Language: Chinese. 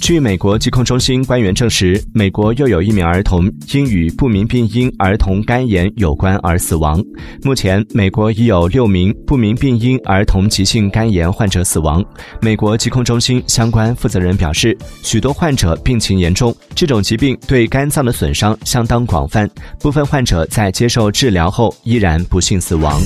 据美国疾控中心官员证实美国又有一名儿童因与不明病因儿童肝炎有关而死亡。目前美国已有六名不明病因儿童急性肝炎患者死亡。美国疾控中心相关负责人表示许多患者病情严重这种疾病对肝脏的损伤相当广泛部分患者在接受治疗后依然不幸死亡。